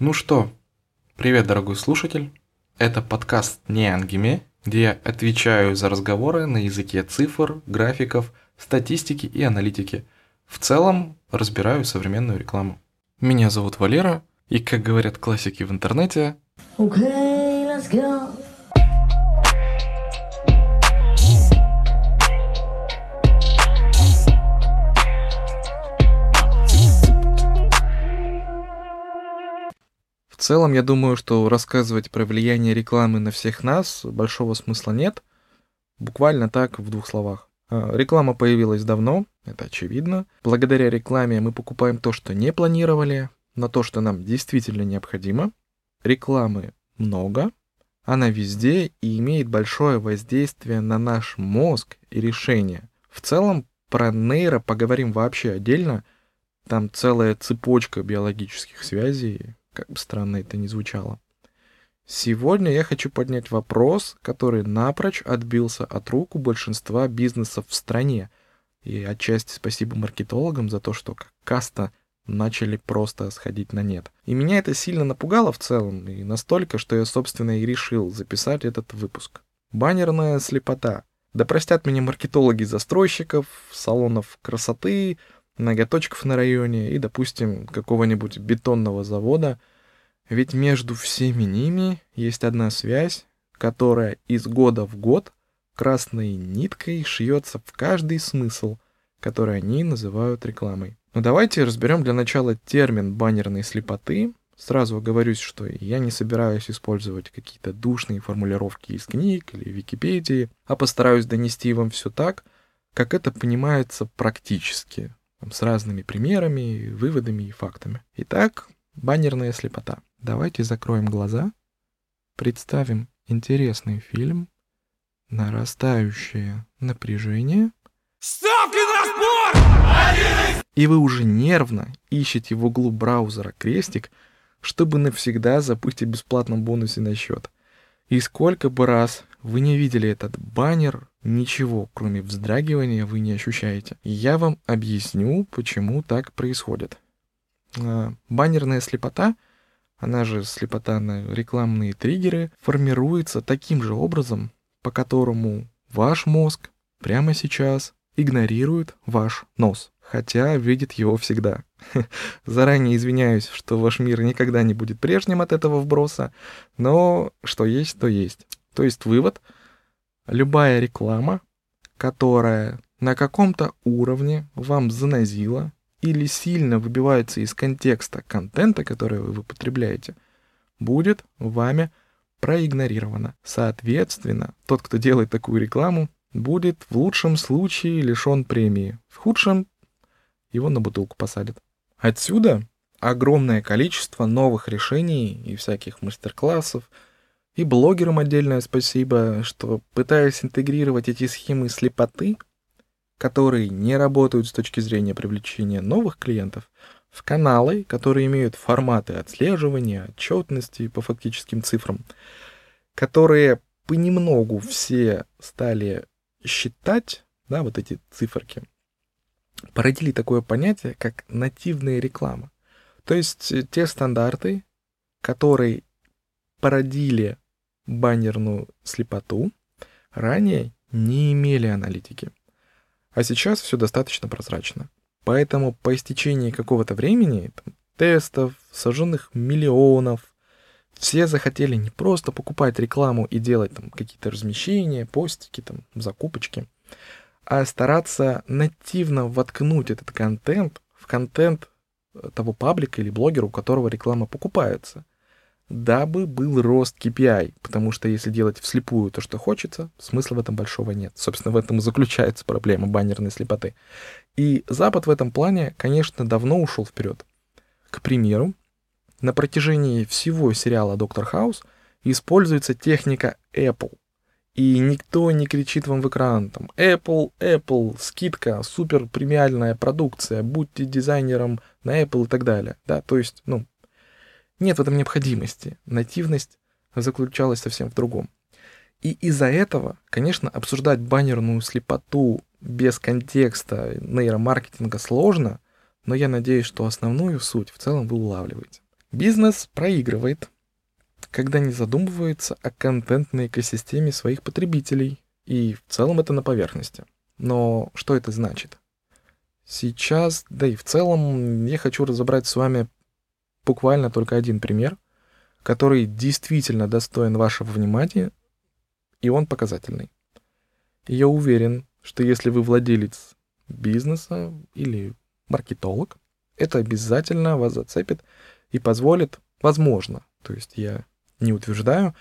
Ну что, привет, дорогой слушатель. Это подкаст «Не Ангиме», где я отвечаю за разговоры на языке цифр, графиков, статистики и аналитики. В целом, разбираю современную рекламу. Меня зовут Валера, и, как говорят классики в интернете, Okay, let's go. Целом, я думаю, что рассказывать про влияние рекламы на всех нас большого смысла нет. Буквально так, в двух словах. А, Реклама появилась давно, это очевидно. Благодаря рекламе мы покупаем то, что не планировали, на то, что нам действительно необходимо. Рекламы много, она везде и имеет большое воздействие на наш мозг и решения. В целом, про нейро поговорим вообще отдельно. Там целая цепочка биологических связей, как бы странно это ни звучало. Сегодня я хочу поднять вопрос, который напрочь отбился от рук у большинства бизнесов в стране. И отчасти спасибо маркетологам за то, что как каста начали просто сходить на нет. И меня это сильно напугало в целом, и настолько, что я, собственно, и решил записать этот выпуск. Баннерная слепота. Да простят меня маркетологи застройщиков, салонов красоты, ноготочков на районе и, допустим, какого-нибудь бетонного завода. Ведь между всеми ними есть одна связь, которая из года в год красной ниткой шьется в каждый смысл, который они называют рекламой. Но давайте разберем для начала термин баннерной слепоты. Сразу оговорюсь, что я не собираюсь использовать какие-то душные формулировки из книг или Википедии, а постараюсь донести вам все так, как это понимается практически, там, с разными примерами, выводами и фактами. Итак, баннерная слепота. Давайте закроем глаза, представим интересный фильм, нарастающее напряжение — Ставки на спор! и вы уже нервно ищете в углу браузера крестик, чтобы навсегда забыть о бесплатном бонусе на счет. И сколько бы раз вы не видели этот баннер, ничего, кроме вздрагивания, вы не ощущаете. Я вам объясню, почему так происходит. А, Баннерная слепота, она же слепота на рекламные триггеры, формируется таким же образом, по которому ваш мозг прямо сейчас игнорирует ваш нос, хотя видит его всегда. Заранее извиняюсь, что ваш мир никогда не будет прежним от этого вброса, но что есть, то есть. То есть вывод, любая реклама, которая на каком-то уровне вам занозила или сильно выбивается из контекста контента, который вы потребляете, будет вами проигнорирована. Соответственно, тот, кто делает такую рекламу, будет в лучшем случае лишен премии, в худшем его на бутылку посадят. Отсюда огромное количество новых решений и всяких мастер-классов, и блогерам отдельное спасибо, что пытаясь интегрировать эти схемы слепоты, которые не работают с точки зрения привлечения новых клиентов, в каналы, которые имеют форматы отслеживания, отчетности по фактическим цифрам, которые понемногу все стали считать, да, вот эти циферки, породили такое понятие, как нативная реклама. То есть э, те стандарты, которые породили баннерную слепоту, ранее не имели аналитики. А сейчас все достаточно прозрачно. Поэтому по истечении какого-то времени, там, тестов, сожженных миллионов, все захотели не просто покупать рекламу и делать там какие-то размещения, постики, там, закупочки, а стараться нативно воткнуть этот контент в контент того паблика или блогера, у которого реклама покупается, дабы был рост KPI, потому что если делать вслепую то, что хочется, смысла в этом большого нет. Собственно, в этом и заключается проблема баннерной слепоты. И Запад в этом плане, конечно, давно ушел вперед. К примеру, на протяжении всего сериала «Доктор Хаус» используется техника Apple. И никто не кричит вам в экран, там, Apple, Apple, скидка, супер премиальная продукция, будьте дизайнером на Apple и так далее. Да, то есть, ну, нет в этом необходимости. Нативность заключалась совсем в другом. И из-за этого, конечно, обсуждать баннерную слепоту без контекста нейромаркетинга сложно, но я надеюсь, что основную суть в целом вы улавливаете. Бизнес проигрывает, когда не задумывается о контентной экосистеме своих потребителей, и в целом это на поверхности. Но что это значит? Сейчас, да и в целом, я хочу разобрать с вами буквально только один пример, который действительно достоин вашего внимания, и он показательный. И я уверен, что если вы владелец бизнеса или маркетолог, это обязательно вас зацепит и позволит, возможно, то есть я не утверждаю,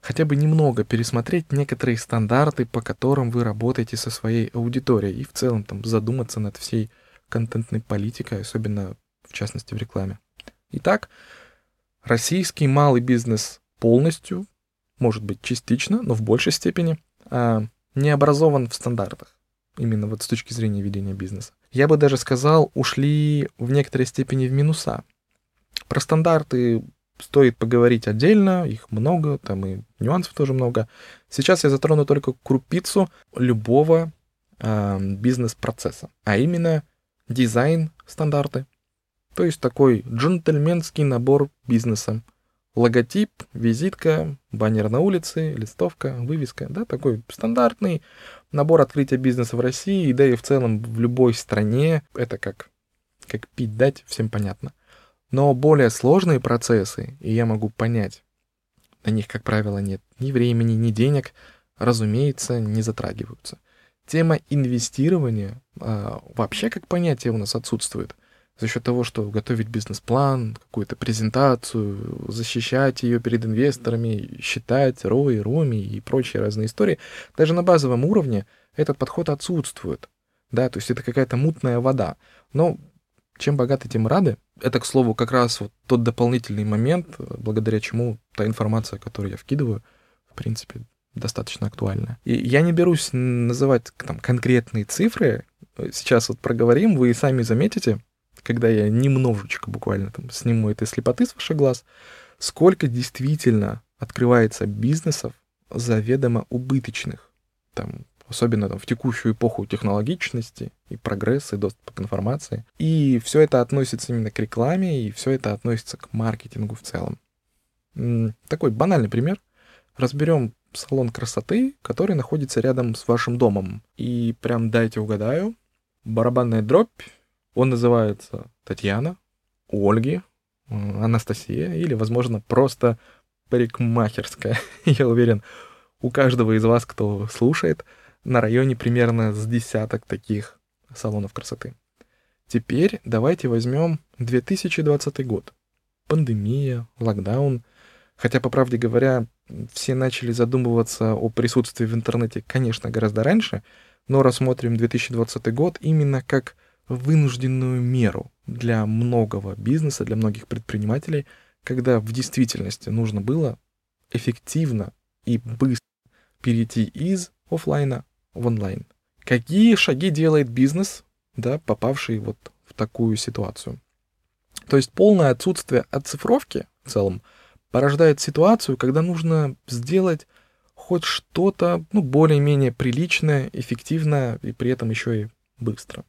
хотя бы немного пересмотреть некоторые стандарты, по которым вы работаете со своей аудиторией, и в целом там задуматься над всей контентной политикой, особенно в частности в рекламе. Итак, российский малый бизнес полностью, может быть частично, но в большей степени, а, не образован в стандартах, именно вот с точки зрения ведения бизнеса. Я бы даже сказал, ушли в некоторой степени в минуса. Про стандарты стоит поговорить отдельно, их много, там и нюансов тоже много. Сейчас я затрону только крупицу любого э, бизнес-процесса, а именно дизайн стандарты. То есть такой джентльменский набор бизнеса. Логотип, визитка, баннер на улице, листовка, вывеска, да, такой стандартный набор открытия бизнеса в России, да и в целом в любой стране. Это как, как пить дать, всем понятно. Но более сложные процессы, и я могу понять, на них, как правило, нет ни времени, ни денег, разумеется, не затрагиваются. Тема инвестирования а, вообще как понятие у нас отсутствует. За счет того, что готовить бизнес-план, какую-то презентацию, защищать ее перед инвесторами, считать ROI, ROMI и прочие разные истории, даже на базовом уровне этот подход отсутствует. Да, то есть это какая-то мутная вода. Но чем богаты, тем рады. Это, к слову, как раз вот тот дополнительный момент, благодаря чему та информация, которую я вкидываю, в принципе, достаточно актуальна. И я не берусь называть там конкретные цифры. Сейчас вот проговорим, вы сами заметите, когда я немножечко буквально там сниму этой слепоты с ваших глаз, сколько действительно открывается бизнесов заведомо убыточных. Там особенно там, в текущую эпоху технологичности и прогресса, и доступа к информации. И все это относится именно к рекламе, и все это относится к маркетингу в целом. Такой банальный пример. Разберем салон красоты, который находится рядом с вашим домом. И прям дайте угадаю, барабанная дробь, он называется Татьяна, Ольги, Анастасия, или, возможно, просто парикмахерская. Я уверен, у каждого из вас, кто слушает, на районе примерно с десяток таких салонов красоты. Теперь давайте возьмем 2020 год. Пандемия, локдаун. Хотя, по правде говоря, все начали задумываться о присутствии в интернете, конечно, гораздо раньше, но рассмотрим 2020 год именно как вынужденную меру для многого бизнеса, для многих предпринимателей, когда в действительности нужно было эффективно и быстро перейти из офлайна в онлайн. Какие шаги делает бизнес, да, попавший вот в такую ситуацию? То есть полное отсутствие оцифровки в целом порождает ситуацию, когда нужно сделать хоть что-то, ну, более-менее приличное, эффективное и при этом еще и быстро.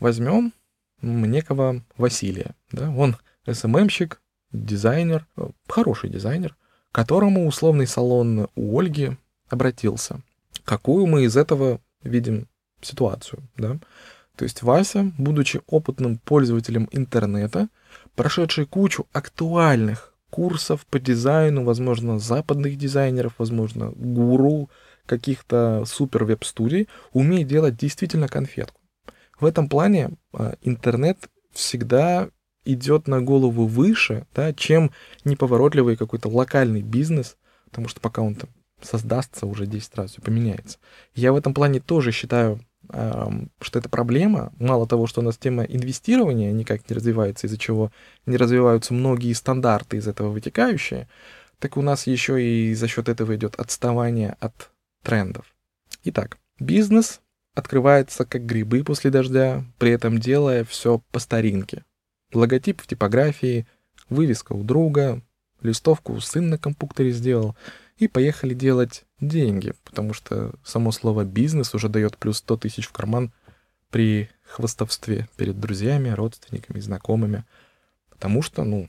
Возьмем некого Василия, да, он СММщик, дизайнер, хороший дизайнер, к которому условный салон у Ольги обратился какую мы из этого видим ситуацию, да? То есть Вася, будучи опытным пользователем интернета, прошедший кучу актуальных курсов по дизайну, возможно, западных дизайнеров, возможно, гуру каких-то супер веб-студий, умеет делать действительно конфетку. В этом плане а, интернет всегда идет на голову выше, да, чем неповоротливый какой-то локальный бизнес, потому что пока он там создастся уже 10 раз, все поменяется. Я в этом плане тоже считаю, что это проблема. Мало того, что у нас тема инвестирования никак не развивается, из-за чего не развиваются многие стандарты из этого вытекающие, так у нас еще и за счет этого идет отставание от трендов. Итак, бизнес открывается как грибы после дождя, при этом делая все по старинке. Логотип в типографии, вывеска у друга, листовку сын на компьютере сделал — и поехали делать деньги, потому что само слово «бизнес» уже дает плюс 100 тысяч в карман при хвостовстве перед друзьями, родственниками, знакомыми. Потому что, ну,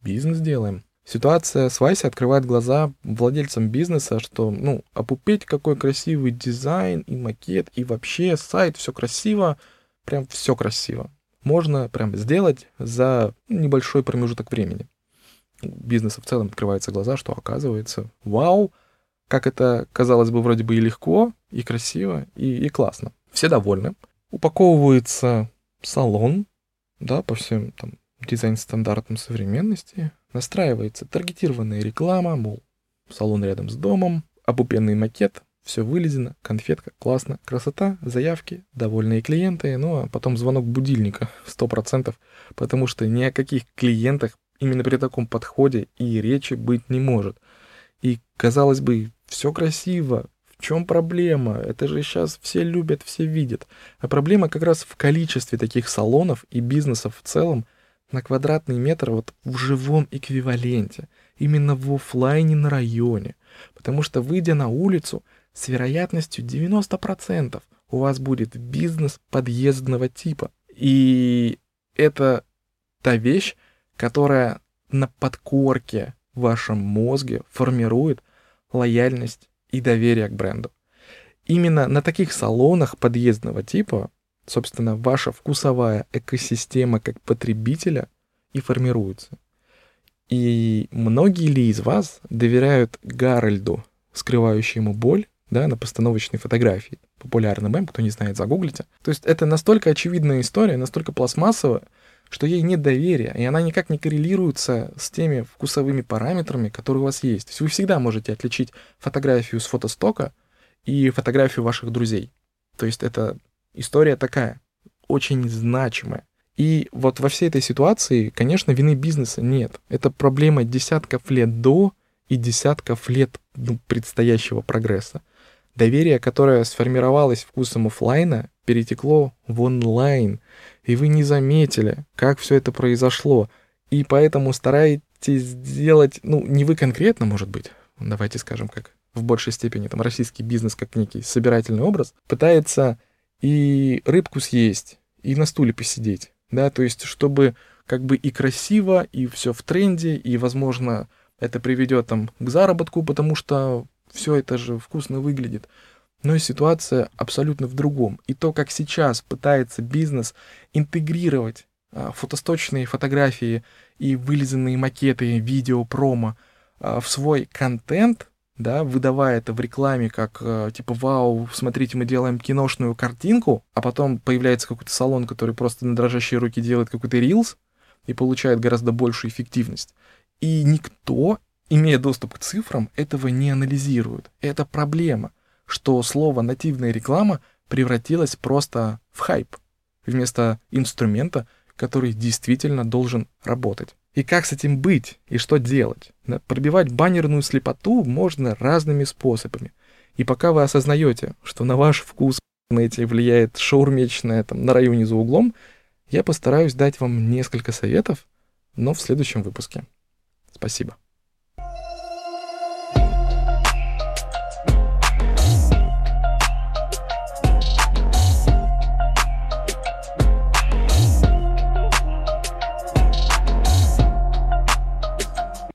бизнес делаем. Ситуация с Вайси открывает глаза владельцам бизнеса, что, ну, опупеть какой красивый дизайн и макет, и вообще сайт, все красиво, прям все красиво. Можно прям сделать за небольшой промежуток времени. Бизнесу в целом открываются глаза, что оказывается, вау, как это, казалось бы, вроде бы и легко, и красиво, и, и классно. Все довольны. Упаковывается салон, да, по всем там дизайн-стандартам современности, настраивается таргетированная реклама, мол, салон рядом с домом, обупенный макет, все вылезено, конфетка, классно, красота, заявки, довольные клиенты, ну а потом звонок будильника 100%, потому что ни о каких клиентах именно при таком подходе и речи быть не может. И, казалось бы, все красиво, в чем проблема? Это же сейчас все любят, все видят. А проблема как раз в количестве таких салонов и бизнесов в целом на квадратный метр вот в живом эквиваленте, именно в офлайне на районе. Потому что, выйдя на улицу, с вероятностью 90% у вас будет бизнес подъездного типа. И это та вещь, которая на подкорке в вашем мозге формирует лояльность и доверие к бренду. Именно на таких салонах подъездного типа, собственно, ваша вкусовая экосистема как потребителя и формируется. И многие ли из вас доверяют Гарольду, скрывающему боль, да, на постановочной фотографии. Популярный мем, кто не знает, загуглите. То есть это настолько очевидная история, настолько пластмассовая, что ей нет доверия, и она никак не коррелируется с теми вкусовыми параметрами, которые у вас есть. То есть вы всегда можете отличить фотографию с фотостока и фотографию ваших друзей. То есть это история такая, очень значимая. И вот во всей этой ситуации, конечно, вины бизнеса нет. Это проблема десятков лет до и десятков лет ну, предстоящего прогресса. Доверие, которое сформировалось вкусом офлайна, перетекло в онлайн, и вы не заметили, как все это произошло, и поэтому стараетесь сделать, ну, не вы конкретно, может быть, давайте скажем, как в большей степени там российский бизнес как некий собирательный образ, пытается и рыбку съесть, и на стуле посидеть, да, то есть чтобы как бы и красиво, и все в тренде, и, возможно, это приведет там к заработку, потому что все это же вкусно выглядит. Но и ситуация абсолютно в другом. И то, как сейчас пытается бизнес интегрировать а, фотосточные фотографии и вылизанные макеты, видео, промо а, в свой контент, да, выдавая это в рекламе как а, типа «Вау, смотрите, мы делаем киношную картинку», а потом появляется какой-то салон, который просто на дрожащие руки делает какой-то рилс и получает гораздо большую эффективность. И никто имея доступ к цифрам, этого не анализируют. Это проблема, что слово «нативная реклама» превратилось просто в хайп, вместо инструмента, который действительно должен работать. И как с этим быть, и что делать? Пробивать баннерную слепоту можно разными способами. И пока вы осознаете, что на ваш вкус эти влияет шаурмечная там, на районе за углом, я постараюсь дать вам несколько советов, но в следующем выпуске. Спасибо.